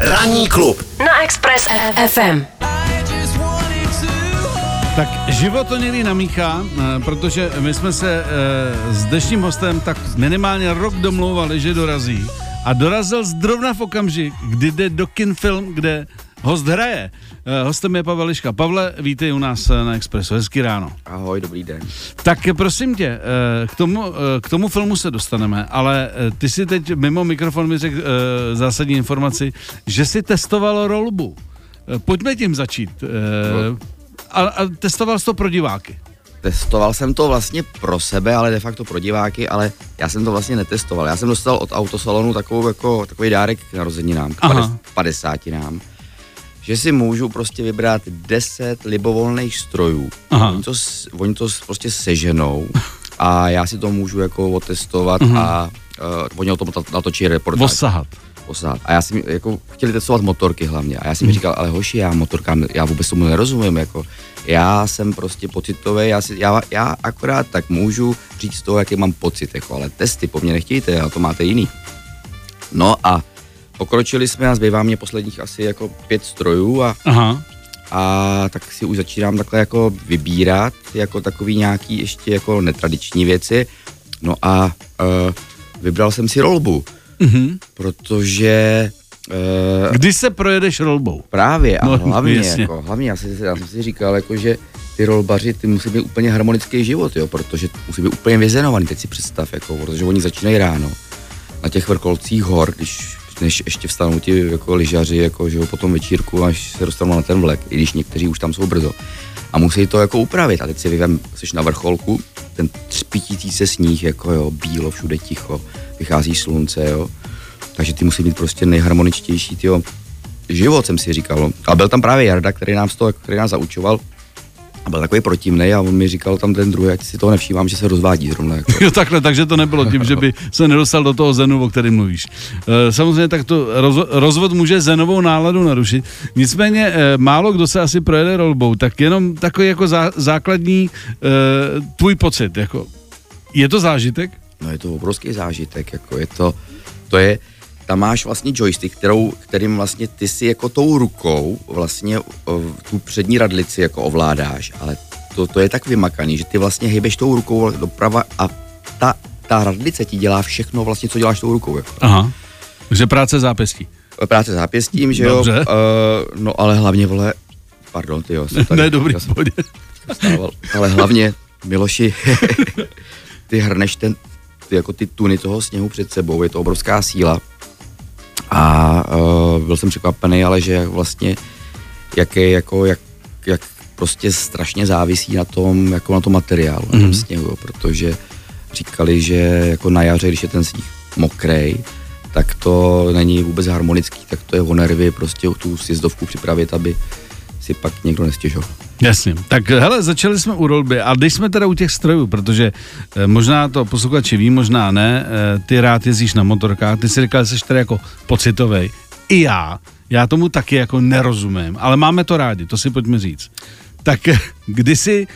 Ranní klub na Express FM. Tak život to někdy namíchá, eh, protože my jsme se eh, s dnešním hostem tak minimálně rok domlouvali, že dorazí. A dorazil zrovna v okamžik, kdy jde do kin film, kde host hraje. Eh, hostem je Pavel Liška. Pavle, vítej u nás na Expressu. Hezký ráno. Ahoj, dobrý den. Tak prosím tě, k tomu, k tomu filmu se dostaneme, ale ty si teď mimo mikrofon mi řekl zásadní informaci, že si testoval rolbu. Pojďme tím začít. No a, a testoval jsi to pro diváky? Testoval jsem to vlastně pro sebe, ale de facto pro diváky, ale já jsem to vlastně netestoval. Já jsem dostal od autosalonu takovou, jako, takový dárek k narozeninám, k Aha. 50 nám, že si můžu prostě vybrat 10 libovolných strojů. Aha. Oni to, oni to prostě seženou a já si to můžu jako otestovat Aha. a uh, oni o tom natočí reportáž. Osahat posát. A já jsem jako chtěli testovat motorky hlavně. A já jsem mi hmm. říkal, ale hoši, já motorkám, já vůbec tomu nerozumím, jako já jsem prostě pocitový, já, si, já, já akorát tak můžu říct toho, jaký mám pocit, jako, ale testy po mně nechtějte, a to máte jiný. No a pokročili jsme a zbývá mě posledních asi jako pět strojů a, Aha. a tak si už začínám takhle jako vybírat jako takový nějaký ještě jako netradiční věci. No a uh, vybral jsem si rolbu mm-hmm. protože... Uh, Kdy se projedeš rolbou? Právě a no, hlavně, jako, hlavně já, si, já jsem si říkal, jako, že ty rolbaři, ty musí být úplně harmonický život, jo, protože musí být úplně vyzenovaný, teď si představ, jako, protože oni začínají ráno na těch vrkolcích hor, když než ještě vstanou ti jako lyžaři, jako, že jo, potom večírku, až se dostanou na ten vlek, i když někteří už tam jsou brzo. A musí to jako upravit. A teď si vyvem, jsi na vrcholku, ten třpitící se sníh, jako jo, bílo, všude ticho, vychází slunce, jo. Takže ty musí být prostě nejharmoničtější, tyjo, život, jsem si říkal. A byl tam právě Jarda, který nám, to, který nás zaučoval, byl takový protivný a on mi říkal tam ten druhý, ať si toho nevšímám, že se rozvádí zrovna. Jako. Jo, takhle, takže to nebylo tím, že by se nedostal do toho zenu, o kterém mluvíš. E, samozřejmě tak to roz, rozvod může zenovou náladu narušit. Nicméně e, málo kdo se asi projede rolbou, tak jenom takový jako zá, základní e, tvůj pocit, jako je to zážitek? No je to obrovský zážitek, jako je to, to je, tam máš vlastně joystick, kterou, kterým vlastně ty si jako tou rukou vlastně tu přední radlici jako ovládáš, ale to, to je tak vymakaný, že ty vlastně hýbeš tou rukou doprava a ta, ta radlice ti dělá všechno vlastně, co děláš tou rukou. Jako. Aha, takže práce zápěstí. Práce zápěstím, že Dobře. jo, uh, no ale hlavně, vole, pardon, ty jo, jsem tady, ne, dobrý, jsem, stával, ale hlavně, Miloši, ty hrneš ten, ty, jako ty tuny toho sněhu před sebou, je to obrovská síla a uh, byl jsem překvapený, ale že vlastně jaký, jako, jak, jak prostě strašně závisí na tom, jako na tom materiálu, mm-hmm. na tom mhm. sněhu, protože říkali, že jako na jaře, když je ten sníh mokrý, tak to není vůbec harmonický, tak to je o nervy prostě tu sjezdovku připravit, aby si pak někdo nestěžoval. Jasně. Tak hele, začali jsme u rolby a když jsme teda u těch strojů, protože eh, možná to posluchači ví, možná ne, eh, ty rád jezdíš na motorkách, ty si říkal, že jsi tady jako pocitovej. I já, já tomu taky jako nerozumím, ale máme to rádi, to si pojďme říct. Tak kdy jsi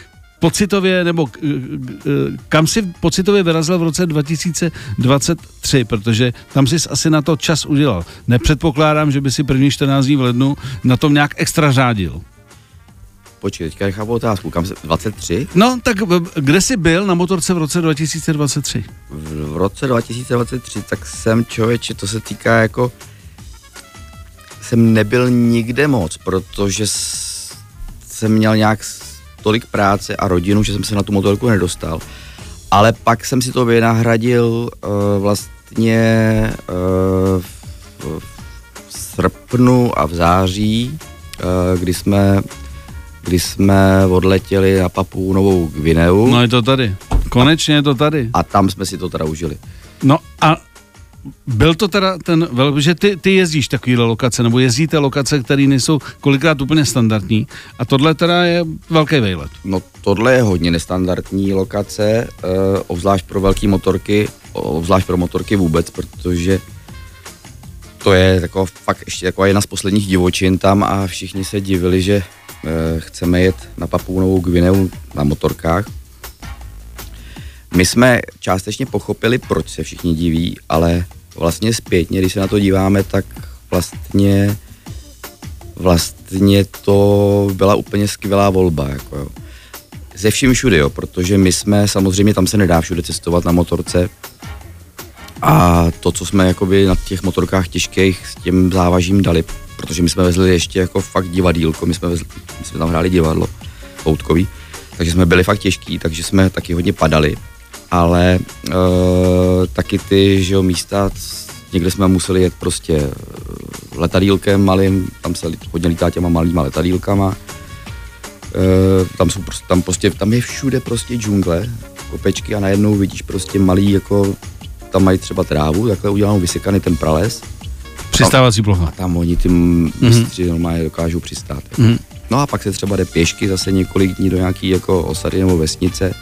pocitově, nebo eh, eh, kam si pocitově vyrazil v roce 2023, protože tam jsi asi na to čas udělal. Nepředpokládám, že by si první 14 dní v lednu na tom nějak extra řádil. Počkej, teďka nechápu otázku. Kam se, 23? No, tak kde jsi byl na motorce v roce 2023? V, v roce 2023, tak jsem člověče, to se týká jako jsem nebyl nikde moc, protože jsem měl nějak tolik práce a rodinu, že jsem se na tu motorku nedostal. Ale pak jsem si to vynahradil uh, vlastně uh, v, v srpnu a v září, uh, kdy jsme kdy jsme odletěli na Papu Novou Gvineu. No je to tady. Konečně je to tady. A tam jsme si to teda užili. No a byl to teda ten, že ty, ty jezdíš takovýhle lokace, nebo jezdíte lokace, které nejsou kolikrát úplně standardní a tohle teda je velký vejlet. No tohle je hodně nestandardní lokace, uh, obzvlášť pro velké motorky, obzvlášť pro motorky vůbec, protože to je taková fakt ještě taková jedna z posledních divočin tam a všichni se divili, že uh, chceme jet na Papou Novou Gvineu na motorkách. My jsme částečně pochopili, proč se všichni diví, ale vlastně zpětně, když se na to díváme, tak vlastně vlastně to byla úplně skvělá volba. Jako jo. Ze vším všude, jo, protože my jsme, samozřejmě tam se nedá všude cestovat na motorce, a to, co jsme jakoby na těch motorkách těžkých s tím závažím dali, protože my jsme vezli ještě jako fakt divadílko, my jsme, vezli, my jsme tam hráli divadlo poutkový, takže jsme byli fakt těžký, takže jsme taky hodně padali, ale e, taky ty, že jo, místa, někde jsme museli jet prostě eh, letadílkem malým, tam se hodně lítá těma malýma letadílkama, e, tam jsou prostě, tam prostě, tam je všude prostě džungle, kopečky a najednou vidíš prostě malý jako tam mají třeba trávu, takhle udělanou vysekaný ten prales. Přistávací plocha. A tam oni ty mistři mm-hmm. normálně dokážou přistát. Mm-hmm. No a pak se třeba jde pěšky zase několik dní do nějaký jako osady nebo vesnice.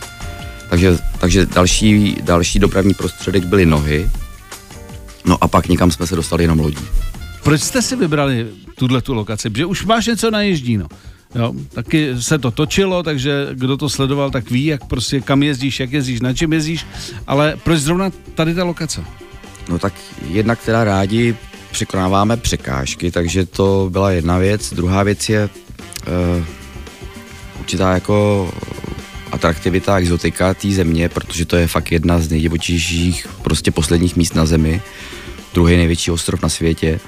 Takže, takže další, další dopravní prostředek byly nohy. No a pak někam jsme se dostali jenom lodí. Proč jste si vybrali tuhle tu lokaci? Protože už máš něco na ježdí, no. Jo, taky se to točilo, takže kdo to sledoval, tak ví, jak prostě kam jezdíš, jak jezdíš, na čem jezdíš, ale proč zrovna tady ta lokace? No tak jedna, která rádi překonáváme překážky, takže to byla jedna věc. Druhá věc je uh, určitá jako atraktivita, exotika té země, protože to je fakt jedna z nejdivočejších prostě posledních míst na zemi, druhý největší ostrov na světě.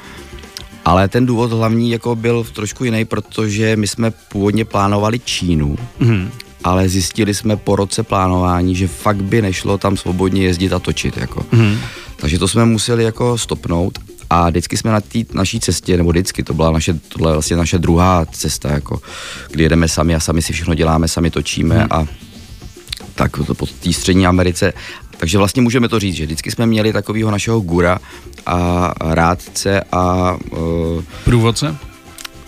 Ale ten důvod hlavní jako byl trošku jiný, protože my jsme původně plánovali Čínu, mm. ale zjistili jsme po roce plánování, že fakt by nešlo tam svobodně jezdit a točit. Jako. Mm. Takže to jsme museli jako stopnout a vždycky jsme na té naší cestě, nebo vždycky, to byla naše, tohle vlastně naše druhá cesta, jako, kdy jedeme sami a sami si všechno děláme, sami točíme mm. a tak to po té střední Americe takže vlastně můžeme to říct, že vždycky jsme měli takového našeho gura a rádce a... Uh, průvodce?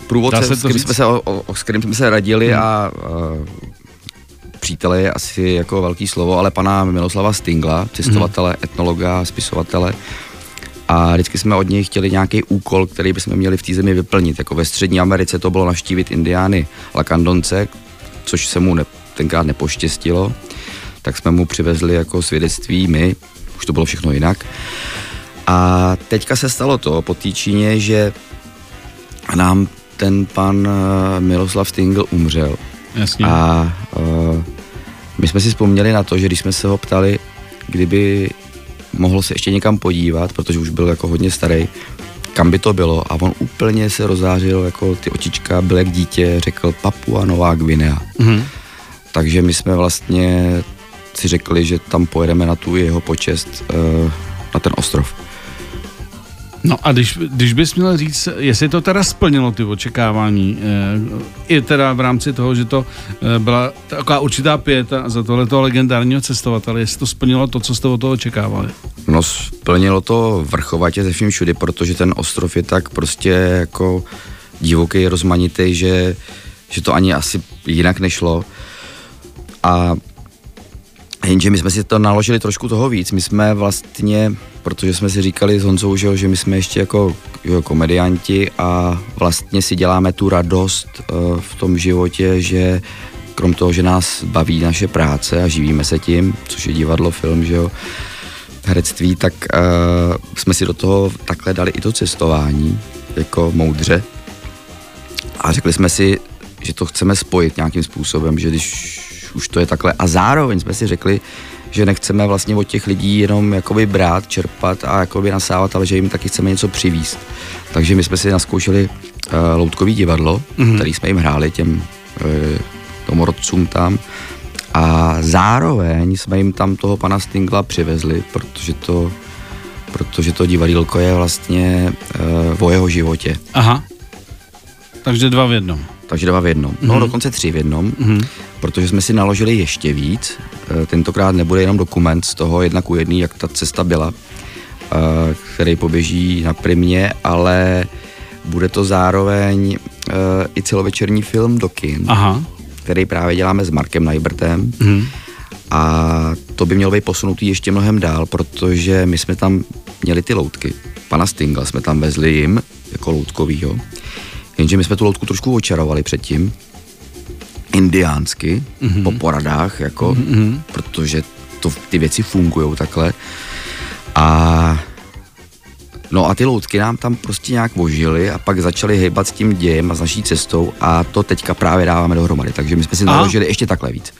Průvodce, s kterým, jsme se, o, o, s kterým jsme se radili hmm. a uh, přítele je asi jako velký slovo, ale pana Miloslava Stingla, cestovatele, hmm. etnologa, spisovatele, a vždycky jsme od něj chtěli nějaký úkol, který bychom měli v té zemi vyplnit. Jako ve Střední Americe to bylo naštívit indiány Lakandonce, což se mu ne, tenkrát nepoštěstilo tak jsme mu přivezli jako svědectví my, už to bylo všechno jinak. A teďka se stalo to po té Číně, že nám ten pan eh, Miloslav Stingl umřel. Jasně. A uh, my jsme si vzpomněli na to, že když jsme se ho ptali, kdyby mohl se ještě někam podívat, protože už byl jako hodně starý, kam by to bylo a on úplně se rozářil, jako ty očička byl jak dítě, řekl Papua Nová Gvinea. Mm-hmm. Takže my jsme vlastně si řekli, že tam pojedeme na tu jeho počest uh, na ten ostrov. No a když, když bys měl říct, jestli to teda splnilo ty očekávání, eh, i teda v rámci toho, že to eh, byla taková určitá pěta za tohleto legendárního cestovatele, jestli to splnilo to, co jste od toho očekávali? No splnilo to vrchovatě ze vším všudy, protože ten ostrov je tak prostě jako divoký, rozmanitý, že, že to ani asi jinak nešlo. A Jenže my jsme si to naložili trošku toho víc. My jsme vlastně, protože jsme si říkali s Honzou, že, že my jsme ještě jako jo, komedianti a vlastně si děláme tu radost uh, v tom životě, že krom toho, že nás baví naše práce a živíme se tím, což je divadlo, film, že jo, herectví, tak uh, jsme si do toho takhle dali i to cestování, jako moudře. A řekli jsme si, že to chceme spojit nějakým způsobem, že když už to je takhle. A zároveň jsme si řekli, že nechceme vlastně od těch lidí jenom jakoby brát, čerpat a jakoby nasávat, ale že jim taky chceme něco přivíst. Takže my jsme si naskoušeli uh, loutkový divadlo, mm-hmm. který jsme jim hráli těm uh, domorodcům tam a zároveň jsme jim tam toho pana Stingla přivezli, protože to, protože to divadílko je vlastně uh, o jeho životě. Aha. Takže dva v jednom. Takže dva v jednom. Mm-hmm. No dokonce tři v jednom, mm-hmm. protože jsme si naložili ještě víc. E, tentokrát nebude jenom dokument z toho jedna ku jedný, jak ta cesta byla, e, který poběží na primě, ale bude to zároveň e, i celovečerní film do kin, Aha. který právě děláme s Markem Najbertem. Mm-hmm. A to by mělo být posunutý ještě mnohem dál, protože my jsme tam měli ty loutky. Pana Stingla jsme tam vezli jim, jako loutkovýho. Jenže my jsme tu loutku trošku očarovali předtím, indiánsky, mm-hmm. po poradách, jako, mm-hmm. protože to, ty věci fungují takhle. A No a ty loutky nám tam prostě nějak ožily a pak začaly hýbat s tím dějem a s naší cestou a to teďka právě dáváme dohromady, takže my jsme si naložili ještě takhle víc.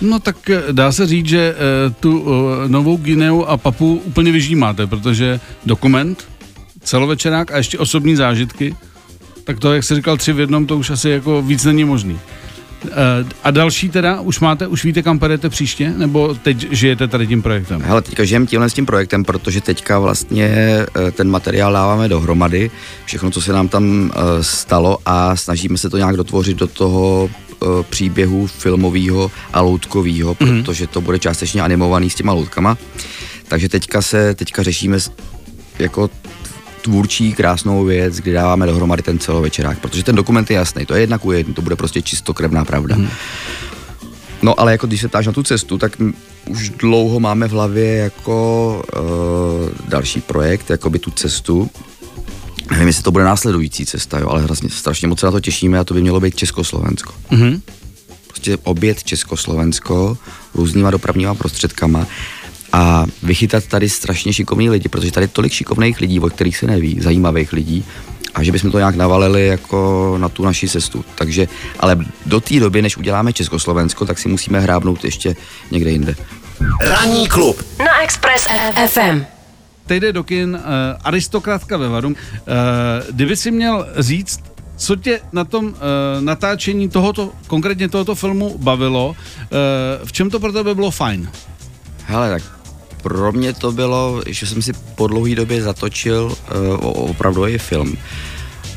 No tak eh, dá se říct, že uh, tu uh, novou Gineu a Papu úplně vyžímáte, protože dokument, celovečerák a ještě osobní zážitky, tak to, jak jsi říkal, tři v jednom, to už asi jako víc není možný. Uh, a další teda, už máte, už víte, kam pojedete příště, nebo teď žijete tady tím projektem? Hele, teďka žijeme tímhle s tím projektem, protože teďka vlastně ten materiál dáváme dohromady, všechno, co se nám tam uh, stalo a snažíme se to nějak dotvořit do toho příběhu filmového a loutkového, mm-hmm. protože to bude částečně animovaný s těma loutkama. Takže teďka se, teďka řešíme jako tvůrčí krásnou věc, kdy dáváme dohromady ten celovečerák, protože ten dokument je jasný, to je jedna ku jednu, to bude prostě čistokrevná pravda. Mm. No ale jako když se ptáš na tu cestu, tak už dlouho máme v hlavě jako uh, další projekt, jako by tu cestu. Nevím, jestli to bude následující cesta, jo, ale hrozně, strašně moc se na to těšíme a to by mělo být Československo. Mm-hmm. Prostě obět Československo různýma dopravníma prostředkama a vychytat tady strašně šikovní lidi, protože tady je tolik šikovných lidí, o kterých se neví, zajímavých lidí, a že bychom to nějak navalili jako na tu naši cestu. Takže, ale do té doby, než uděláme Československo, tak si musíme hrábnout ještě někde jinde. Ranní klub na Express FM. Teď jde do kin uh, Aristokratka ve Varu. Uh, kdyby si měl říct, co tě na tom uh, natáčení tohoto, konkrétně tohoto filmu bavilo, uh, v čem to pro tebe bylo fajn? Hele, tak pro mě to bylo, že jsem si po dlouhé době zatočil uh, opravdový film.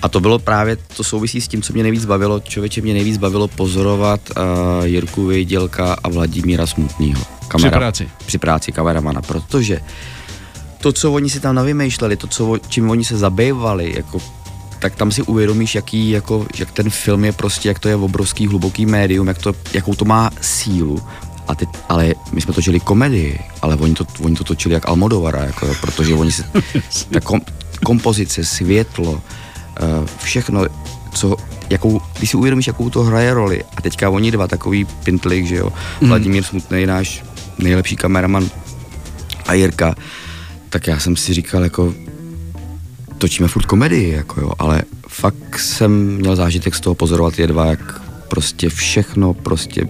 A to bylo právě, to souvisí s tím, co mě nejvíc bavilo. Člověče mě nejvíc bavilo pozorovat uh, Jirku Vejdělka a Vladimíra Smutného. Kamera, při práci. Při práci kameramana, protože to, co oni si tam navymýšleli, to, co, čím oni se zabývali, jako tak tam si uvědomíš, jaký, jako, jak ten film je prostě, jak to je obrovský, hluboký médium, jak to, jakou to má sílu a teď, ale my jsme točili komedii, ale oni to, oni to točili jak Almodovara, jako, protože oni se, ta kom, kompozice, světlo, uh, všechno, co, jakou, když si uvědomíš, jakou to hraje roli, a teďka oni dva, takový pintlik, že jo, mm. Vladimír Smutný, náš nejlepší kameraman a Jirka, tak já jsem si říkal, jako, točíme furt komedii, jako jo, ale fakt jsem měl zážitek z toho pozorovat je dva, jak prostě všechno prostě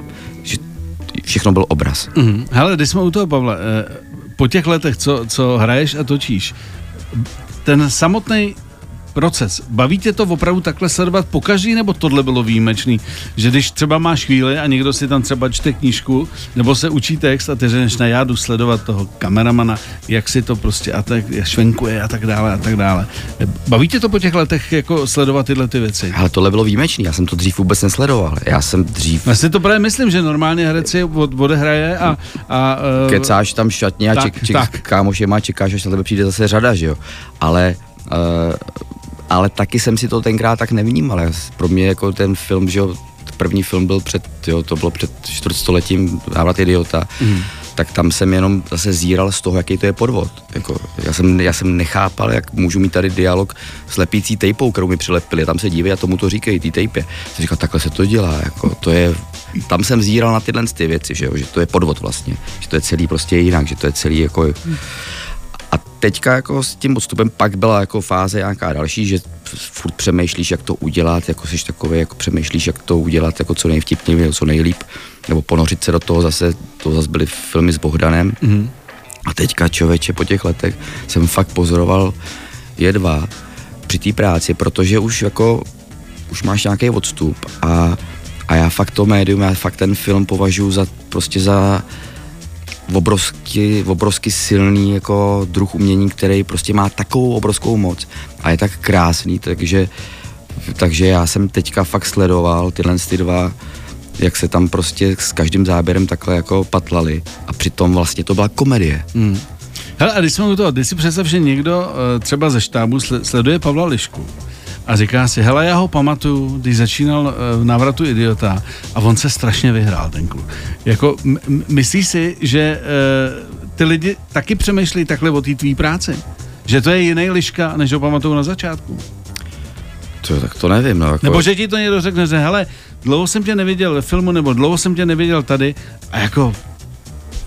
všechno byl obraz. Mm. Hele, když jsme u toho, Pavle, eh, po těch letech, co, co hraješ a točíš, ten samotný proces. Baví tě to opravdu takhle sledovat po každý, nebo tohle bylo výjimečný? Že když třeba máš chvíli a někdo si tam třeba čte knížku, nebo se učí text a ty řekneš na jádu sledovat toho kameramana, jak si to prostě a tak švenkuje a tak dále a tak dále. Baví tě to po těch letech jako sledovat tyhle ty věci? Ale tohle bylo výjimečný, já jsem to dřív vůbec nesledoval. Já jsem dřív... Já si to právě myslím, že normálně herec si od, odehraje a... a uh... Kecáš tam šatně a ček, ček, tak. kámoš je má, čekáš, až na tebe přijde zase řada, že jo. Ale uh, ale taky jsem si to tenkrát tak nevnímal. Pro mě jako ten film, že jo, první film byl před, jo, to bylo před čtvrtstoletím Návrat idiota, mm. tak tam jsem jenom zase zíral z toho, jaký to je podvod. Jako, já, jsem, já jsem nechápal, jak můžu mít tady dialog s lepící tejpou, kterou mi přilepili, tam se dívej a tomu to říkají, ty tejpě. Jsem říkal, takhle se to dělá, jako, to je, tam jsem zíral na tyhle ty věci, že, jo, že to je podvod vlastně, že to je celý prostě jinak, že to je celý jako... Mm teďka jako s tím odstupem pak byla jako fáze nějaká další, že furt přemýšlíš, jak to udělat, jako jsi takový, jako přemýšlíš, jak to udělat jako co nejvtipněji, co nejlíp, nebo ponořit se do toho zase, to zase byly filmy s Bohdanem. Mm-hmm. A teďka člověče po těch letech jsem fakt pozoroval je dva při té práci, protože už jako už máš nějaký odstup a, a já fakt to médium, já fakt ten film považuji za prostě za obrovsky, obrovsky silný jako druh umění, který prostě má takovou obrovskou moc a je tak krásný, takže, takže já jsem teďka fakt sledoval tyhle ty dva jak se tam prostě s každým záběrem takhle jako patlali a přitom vlastně to byla komedie. Hmm. Hele, a když jsme u toho, když si představ, že někdo eh, třeba ze štábu sleduje Pavla Lišku a říká si, hele, já ho pamatuju, když začínal eh, v návratu idiota a on se strašně vyhrál ten klub. Jako, m- myslíš si, že uh, ty lidi taky přemýšlí takhle o té tvý práci? Že to je jiný liška, než ho pamatuju na začátku? To, tak to nevím. No, jako... Nebo že ti to někdo řekne, že hele, dlouho jsem tě neviděl ve filmu, nebo dlouho jsem tě neviděl tady a jako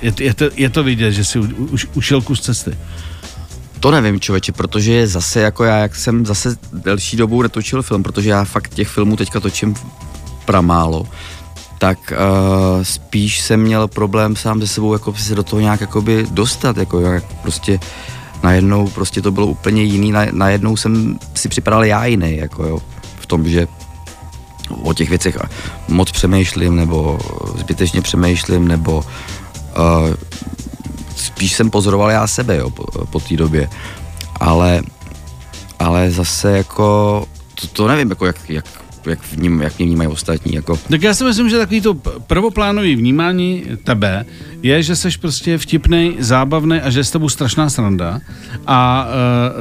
je, je, to, je to vidět, že jsi u, u, ušel kus cesty To nevím, člověče, protože zase jako já, jak jsem zase delší dobu netočil film, protože já fakt těch filmů teďka točím pramálo, tak uh, spíš jsem měl problém sám se sebou jako se do toho nějak jakoby dostat, jako jak prostě najednou prostě to bylo úplně jiný, na, najednou jsem si připadal já jiný, jako jo, v tom, že o těch věcech moc přemýšlím, nebo zbytečně přemýšlím, nebo uh, spíš jsem pozoroval já sebe, jo, po, po té době. Ale, ale zase jako, to, to nevím, jako jak, jak jak, vním, jak mě vnímají ostatní. Jako. Tak já si myslím, že takový to prvoplánový vnímání tebe je, že jsi prostě vtipný, zábavný a že je s tebou strašná sranda. A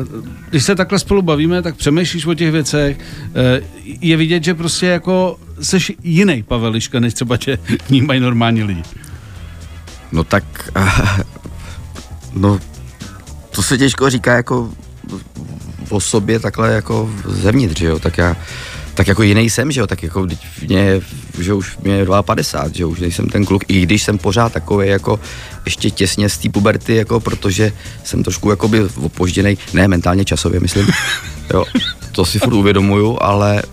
uh, když se takhle spolu bavíme, tak přemýšlíš o těch věcech. Uh, je vidět, že prostě jako jsi jiný Paveliška, než třeba tě vnímají normální lidi. No tak, uh, no to se těžko říká jako o sobě takhle jako zevnitř, jo, tak já tak jako jiný jsem, že jo, tak jako mě, že už mě 52, že už nejsem ten kluk, i když jsem pořád takový jako ještě těsně z té puberty, jako protože jsem trošku jakoby opožděný, ne mentálně časově, myslím, jo, to si furt uvědomuju, ale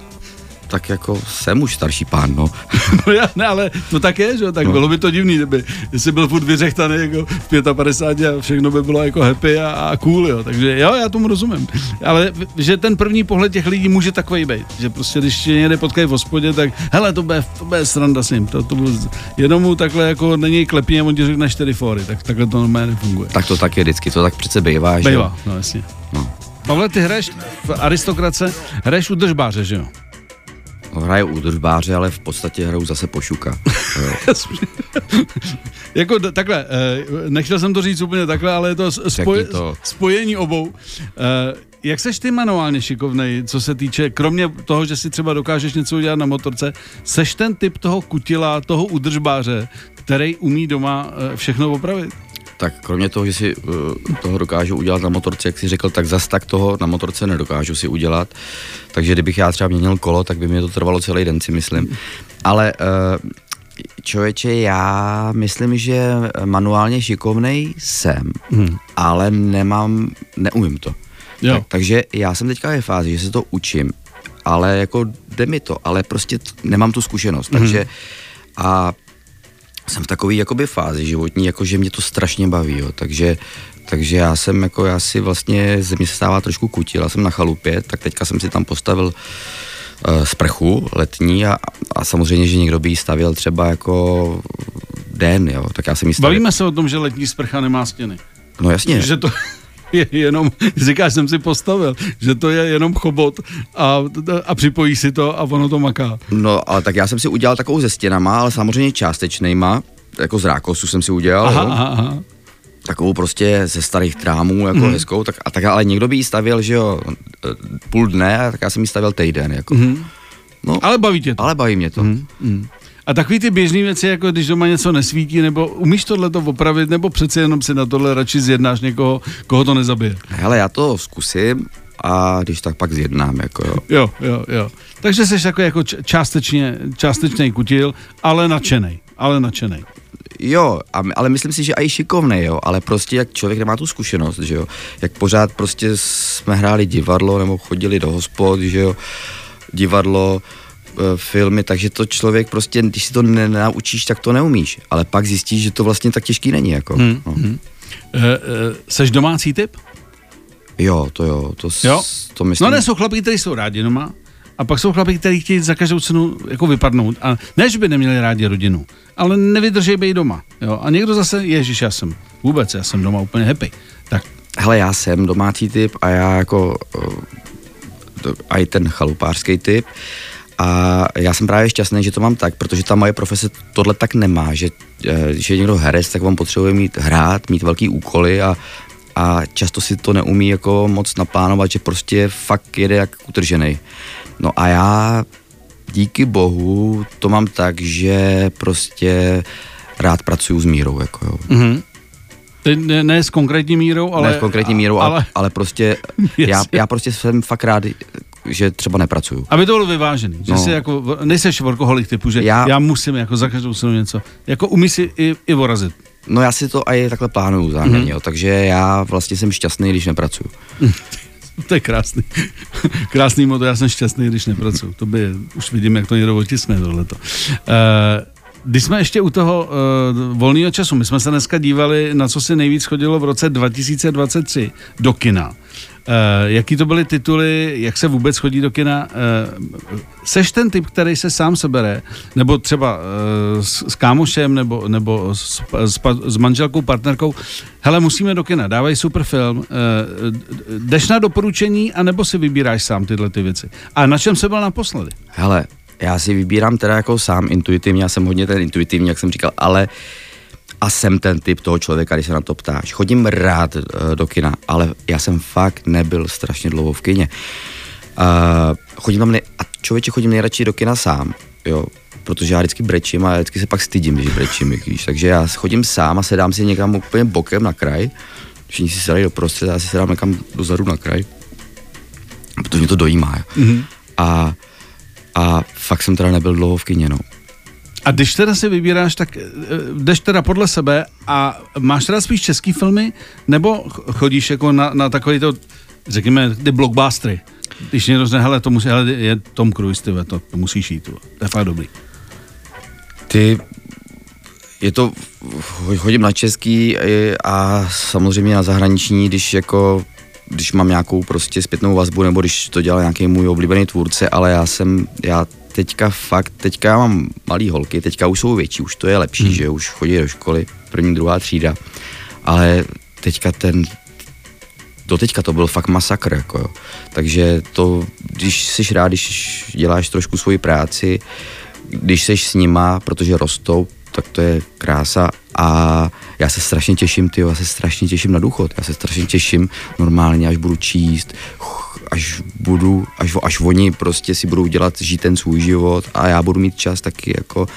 tak jako jsem už starší pán, no. no já, ne, ale to tak je, že tak no. bylo by to divný, kdyby, jestli byl furt vyřechtaný jako v 55 a všechno by bylo jako happy a, a cool, jo. Takže jo, já tomu rozumím. Ale že ten první pohled těch lidí může takový být, že prostě když tě někde potkají v hospodě, tak hele, to bude, to bude sranda s ním, to, to bude, jenom mu takhle jako není klepí a on ti řekne čtyři fóry, tak takhle to normálně nefunguje. Tak to tak je vždycky, to tak přece bývá, že Bývá, no jasně. No. Pavle, ty hraješ v aristokrace, hraješ u držbáře, že jo? Hraju údržbáře, ale v podstatě hraju zase pošuka. jako takhle, eh, nechtěl jsem to říct úplně takhle, ale je to, spoj, to. spojení obou. Eh, jak seš ty manuálně šikovnej, co se týče, kromě toho, že si třeba dokážeš něco udělat na motorce, seš ten typ toho kutila, toho udržbáře, který umí doma eh, všechno opravit? Tak kromě toho, že si uh, toho dokážu udělat na motorce, jak si řekl, tak zas tak toho na motorce nedokážu si udělat. Takže kdybych já třeba měnil kolo, tak by mi to trvalo celý den, si myslím. Ale uh, člověče, já myslím, že manuálně šikovnej jsem, hmm. ale nemám, neumím to. Jo. Tak, takže já jsem teďka ve fázi, že se to učím, ale jako jde mi to, ale prostě t- nemám tu zkušenost, hmm. takže a jsem v takové jakoby fázi životní, jako že mě to strašně baví, jo. takže takže já jsem jako, já si vlastně, ze mě se stává trošku kutil, já jsem na chalupě, tak teďka jsem si tam postavil uh, sprchu letní a, a samozřejmě, že někdo by ji stavil třeba jako den, jo, tak já jsem ji stavil. Bavíme se o tom, že letní sprcha nemá stěny. No jasně. Že to je jenom, říkáš, jsem si postavil, že to je jenom chobot a, a připojí si to a ono to maká. No, ale tak já jsem si udělal takovou ze stěnama, ale samozřejmě částečnejma, jako z rákosu jsem si udělal. Aha, aha, aha. Takovou prostě ze starých trámů, jako mm. hezkou, tak, a tak ale někdo by ji stavil, že jo, půl dne, a tak já jsem ji stavil týden, jako. Mm. No, ale baví tě to. Ale baví mě to. Mm. Mm. A takový ty běžné věci, jako když doma něco nesvítí, nebo umíš tohle to opravit, nebo přece jenom si na tohle radši zjednáš někoho, koho to nezabije? Hele, já to zkusím a když tak pak zjednám, jako jo. Jo, jo, jo. Takže jsi takový jako částečně, částečný kutil, ale nadšený, ale nadšený. Jo, ale myslím si, že i šikovný, jo, ale prostě jak člověk nemá tu zkušenost, že jo, jak pořád prostě jsme hráli divadlo nebo chodili do hospod, že jo, divadlo, filmy, takže to člověk prostě, když si to nenaučíš, tak to neumíš. Ale pak zjistíš, že to vlastně tak těžký není. Jako. Hmm. No. Hmm. E, e, seš domácí typ? Jo, to jo. To, jo? to myslím. No ne, jsou chlapy, kteří jsou rádi doma, a pak jsou chlapy, kteří chtějí za každou cenu jako vypadnout. A ne, že by neměli rádi rodinu, ale nevydrží být doma. Jo? A někdo zase, ježiš, já jsem vůbec, já jsem doma úplně happy. Tak. Hele, já jsem domácí typ a já jako uh, i ten chalupářský typ. A já jsem právě šťastný, že to mám tak, protože ta moje profese tohle tak nemá, že eh, když je někdo herec, tak on potřebuje mít hrát, mít velký úkoly a, a často si to neumí jako moc naplánovat, že prostě fakt jede jak utržený. No a já díky bohu to mám tak, že prostě rád pracuju s mírou, jako jo. Mm-hmm. Ne, ne s konkrétní mírou, ale... Ne s konkrétní mírou, ale, ale, ale prostě já, já prostě jsem fakt rád že třeba nepracuju. Aby to bylo vyvážený, že no. jsi jako, nejseš workoholik typu, že já, já musím jako za každou cenu něco, jako umí si i, i vorazit. No já si to i takhle plánuju záměrně, mm-hmm. takže já vlastně jsem šťastný, když nepracuju. to je krásný. Krásný moto, já jsem šťastný, když nepracuju. To by, už vidím, jak to někdo otiskne tohleto. Uh, když jsme ještě u toho uh, volného času, my jsme se dneska dívali, na co si nejvíc chodilo v roce 2023 do kina. Uh, jaký to byly tituly, jak se vůbec chodí do kina? Uh, seš ten typ, který se sám sebere, nebo třeba uh, s, s kámošem, nebo, nebo s, s, s manželkou, partnerkou, hele, musíme do kina, dávají super film, uh, jdeš na doporučení, anebo si vybíráš sám tyhle ty věci? A na čem se byl naposledy? Hele, já si vybírám teda jako sám intuitivně, já jsem hodně ten intuitivní, jak jsem říkal, ale a jsem ten typ toho člověka, když se na to ptáš. Chodím rád uh, do kina, ale já jsem fakt nebyl strašně dlouho v kině. Uh, chodím tam ne- a člověče chodím nejradši do kina sám, jo, protože já vždycky brečím a vždycky se pak stydím, když brečím, víš. Takže já chodím sám a sedám si někam úplně bokem na kraj, všichni si sedají do prostřed a já si sedám někam dozadu na kraj, protože mě to dojímá. Mm-hmm. A a fakt jsem teda nebyl dlouho v kině, no. A když teda si vybíráš, tak eh, jdeš teda podle sebe a máš teda spíš český filmy, nebo chodíš jako na, na takový to, řekněme, ty blockbustery? Když někdo řekne, hele, to musí, hele, je Tom Cruise, ty, to, to musíš jít, to je fakt dobrý. Ty, je to, chodím na český a samozřejmě na zahraniční, když jako když mám nějakou prostě zpětnou vazbu, nebo když to dělal nějaký můj oblíbený tvůrce, ale já jsem, já teďka fakt, teďka já mám malý holky, teďka už jsou větší, už to je lepší, hmm. že už chodí do školy, první, druhá třída, ale teďka ten, do teďka to byl fakt masakr, jako jo. Takže to, když jsi rád, když děláš trošku svoji práci, když jsi s nima, protože rostou, tak to je krása a já se strašně těším, ty, já se strašně těším na důchod, já se strašně těším normálně, až budu číst, až budu, až, až oni prostě si budou dělat, žít ten svůj život a já budu mít čas taky jako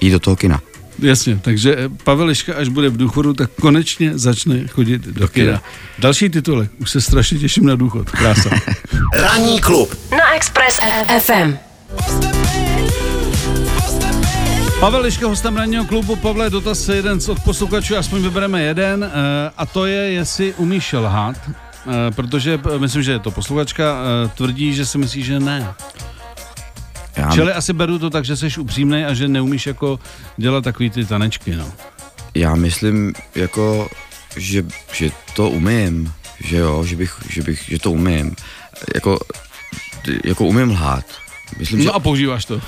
jít do toho kina. Jasně, takže Pavel Liška, až bude v důchodu, tak konečně začne chodit do, do kina. kina. Další titulek, už se strašně těším na důchod, krása. Ranní klub na Express FM. Pavel Liška, hostem ranního klubu. Pavle, dotaz jeden od posluchačů, aspoň vybereme jeden, uh, a to je, jestli umíš lhát, uh, protože myslím, že je to posluchačka, tvrdí, že si myslí, že ne. Já... Čili asi beru to tak, že jsi upřímný a že neumíš jako dělat takový ty tanečky, no. Já myslím, jako, že, že to umím, že jo, že bych, že bych, že to umím. Jako, jako umím lhát. Myslím, no že... a používáš to.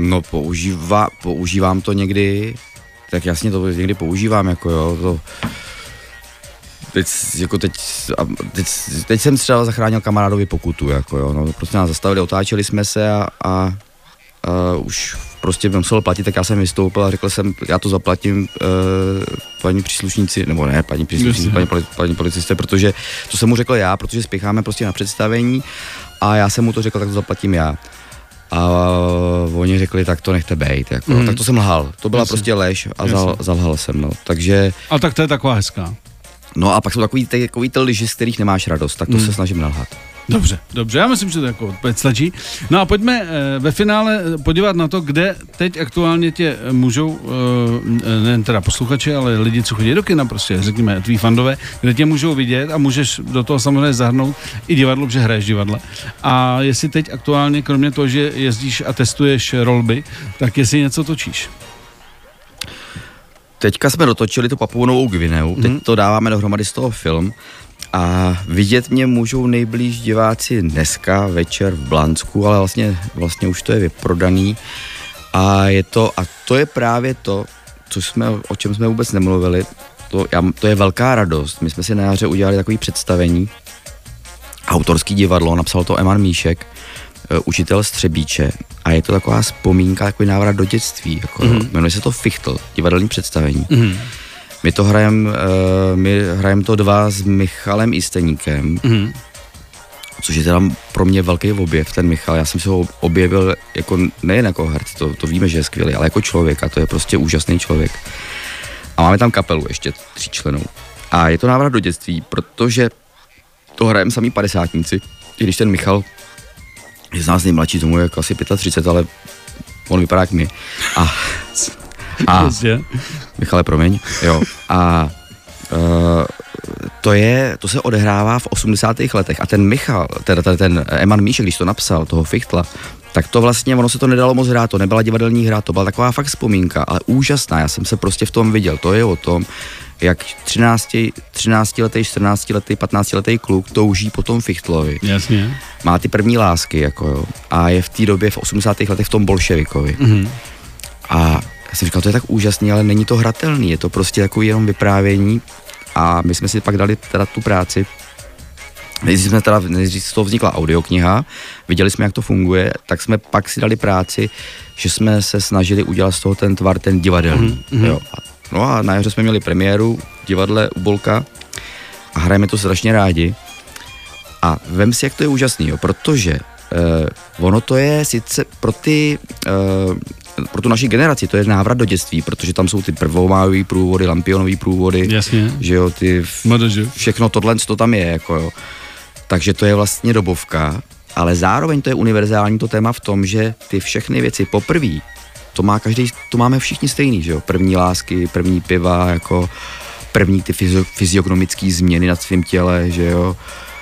No používá, používám to někdy, tak jasně to někdy používám, jako jo, to, teď, jako teď, teď, teď jsem třeba zachránil kamarádovi pokutu, jako jo, no, prostě nás zastavili, otáčeli jsme se a, a, a už prostě musel platit, tak já jsem vystoupil a řekl jsem, já to zaplatím uh, paní příslušníci, nebo ne, paní příslušníci, paní, paní policisté, protože to jsem mu řekl já, protože spěcháme prostě na představení a já jsem mu to řekl, tak to zaplatím já. A oni řekli, tak to nechte bejt, jako. Mm. tak to jsem lhal. To byla Jasně. prostě lež a zal, zalhal jsem, no. Takže... A tak to je taková hezká. No a pak jsou takový ty, takový ty lži, z kterých nemáš radost, tak to mm. se snažím nalhat. Dobře, dobře, já myslím, že to jako odpověď stačí. No a pojďme eh, ve finále podívat na to, kde teď aktuálně tě můžou, eh, ne teda posluchači, ale lidi, co chodí do kina, prostě řekněme, tví fandové, kde tě můžou vidět a můžeš do toho samozřejmě zahrnout i divadlo, protože hraješ divadle. A jestli teď aktuálně, kromě toho, že jezdíš a testuješ rolby, tak jestli něco točíš. Teďka jsme dotočili tu Papuonovou Gvineu, teď mm. to dáváme dohromady z toho film a vidět mě můžou nejblíž diváci dneska večer v Blansku, ale vlastně, vlastně už to je vyprodaný. A je to, a to je právě to, co jsme, o čem jsme vůbec nemluvili, to, já, to je velká radost. My jsme si na jaře udělali takový představení, autorský divadlo, napsal to Eman Míšek, e, učitel Střebíče a je to taková vzpomínka, takový návrat do dětství. Jako, mm-hmm. Jmenuje se to Fichtl, divadelní představení. Mm-hmm. My to hrajeme, uh, my hrajeme to dva s Michalem Isteníkem, mm. což je teda pro mě velký objev, ten Michal. Já jsem se ho objevil jako nejen jako herc, to, to víme, že je skvělý, ale jako člověk a to je prostě úžasný člověk. A máme tam kapelu ještě tří členů. A je to návrat do dětství, protože to hrajeme samý padesátníci, i když ten Michal je z nás nejmladší, tomu je jako asi 35, ale on vypadá jak my. A A, Michale, promiň, jo. A uh, to je, to se odehrává v 80. letech a ten Michal, teda ten, ten Eman Míšek, když to napsal, toho Fichtla, tak to vlastně, ono se to nedalo moc hrát, to nebyla divadelní hra, to byla taková fakt vzpomínka, ale úžasná, já jsem se prostě v tom viděl, to je o tom, jak 13, 13 letý, 14 letý, 15 letý kluk touží po tom Fichtlovi. Jasně. Má ty první lásky, jako jo, a je v té době v 80. letech v tom bolševikovi. Mm-hmm. A já jsem říkal, to je tak úžasný, ale není to hratelný, je to prostě jako jenom vyprávění a my jsme si pak dali teda tu práci Nejdřív jsme teda, nejdřív z toho vznikla audiokniha, viděli jsme, jak to funguje, tak jsme pak si dali práci, že jsme se snažili udělat z toho ten tvar, ten divadelní. Mm-hmm. Jo. No a na jaře jsme měli premiéru v divadle u Bolka a hrajeme to strašně rádi. A vem si, jak to je úžasný, jo, protože uh, ono to je sice pro ty uh, pro tu naši generaci to je návrat do dětství, protože tam jsou ty prvomájový průvody, lampionový průvody, Jasně. že jo, ty, všechno tohle, to tam je, jako jo. Takže to je vlastně dobovka, ale zároveň to je univerzální to téma v tom, že ty všechny věci poprvé, to má každý, to máme všichni stejný, že jo, první lásky, první piva, jako první ty fyziognomické změny na svém těle, že jo,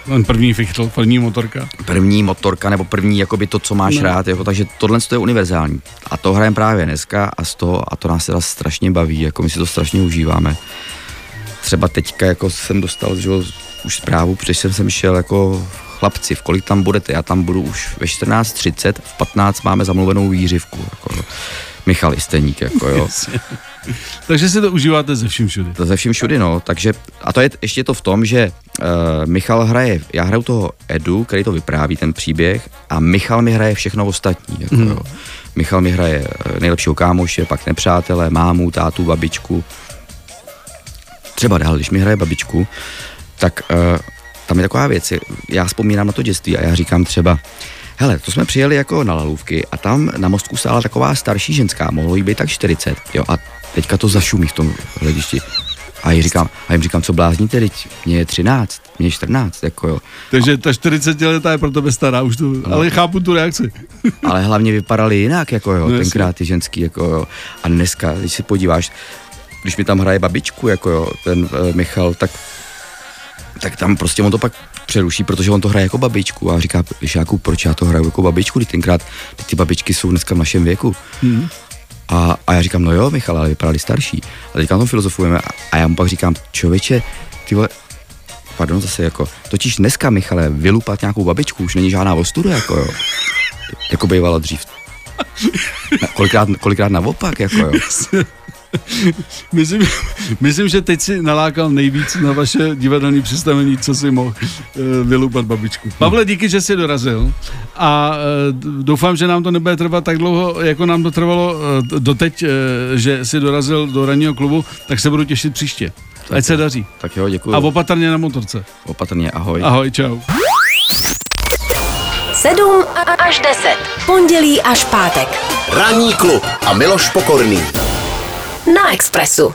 ten první fichtl, první motorka. První motorka nebo první jakoby to, co máš no. rád, jako, takže tohle je univerzální. A to hrajeme právě dneska a, z toho, a to nás teda strašně baví, jako my si to strašně užíváme. Třeba teďka jako jsem dostal že, už zprávu, protože jsem sem šel jako chlapci, v kolik tam budete, já tam budu už ve 14.30, v 15 máme zamluvenou výřivku. Jako, Michal Isteník, jako jo. Takže si to užíváte ze vším všudy. To ze vším všudy, no. Takže, a to je ještě to v tom, že uh, Michal hraje, já hraju toho Edu, který to vypráví, ten příběh, a Michal mi hraje všechno ostatní, jako mm. jo. Michal mi hraje eh, nejlepšího kámoše, pak nepřátele, mámu, tátu, babičku. Třeba dál, když mi hraje babičku, tak uh, tam je taková věc, já vzpomínám na to dětství a já říkám třeba, hele, to jsme přijeli jako na lalůvky a tam na mostku stála taková starší ženská, mohlo jí být tak 40, jo, a teďka to zašumí v tom hledišti. A jim říkám, a jim říkám, co blázníte, teď mě je 13, mě je 14, jako jo. Takže ta 40 letá je pro tebe stará už tu, no. ale chápu tu reakci. ale hlavně vypadaly jinak, jako jo, no, tenkrát ty ženský, jako jo. A dneska, když si podíváš, když mi tam hraje babičku, jako jo, ten uh, Michal, tak tak tam prostě on to pak přeruší, protože on to hraje jako babičku a říká, Žáku, proč já to hraju jako babičku, když tenkrát ty, ty babičky jsou dneska v našem věku. Hmm. A, a já říkám, no jo, Michal, ale vypadali starší. A teďka na tom filozofujeme a, a já mu pak říkám, člověče, ty vole, pardon, zase jako, totiž dneska, Michale, vylupat nějakou babičku už není žádná ostuda, jako jo. Jako bývalo dřív. Kolikrát, kolikrát naopak, jako jo. myslím, myslím, že teď si nalákal nejvíc na vaše divadelní představení, co si mohl uh, vylupat babičku. Pavle, díky, že jsi dorazil a uh, doufám, že nám to nebude trvat tak dlouho, jako nám to trvalo uh, doteď, uh, že jsi dorazil do ranního klubu, tak se budu těšit příště. Tak Ať se daří. Tak jo, děkuji. A opatrně na motorce. Opatrně, ahoj. Ahoj, čau. 7 až 10. Pondělí až pátek. Ranní klub a Miloš Pokorný na Expressu.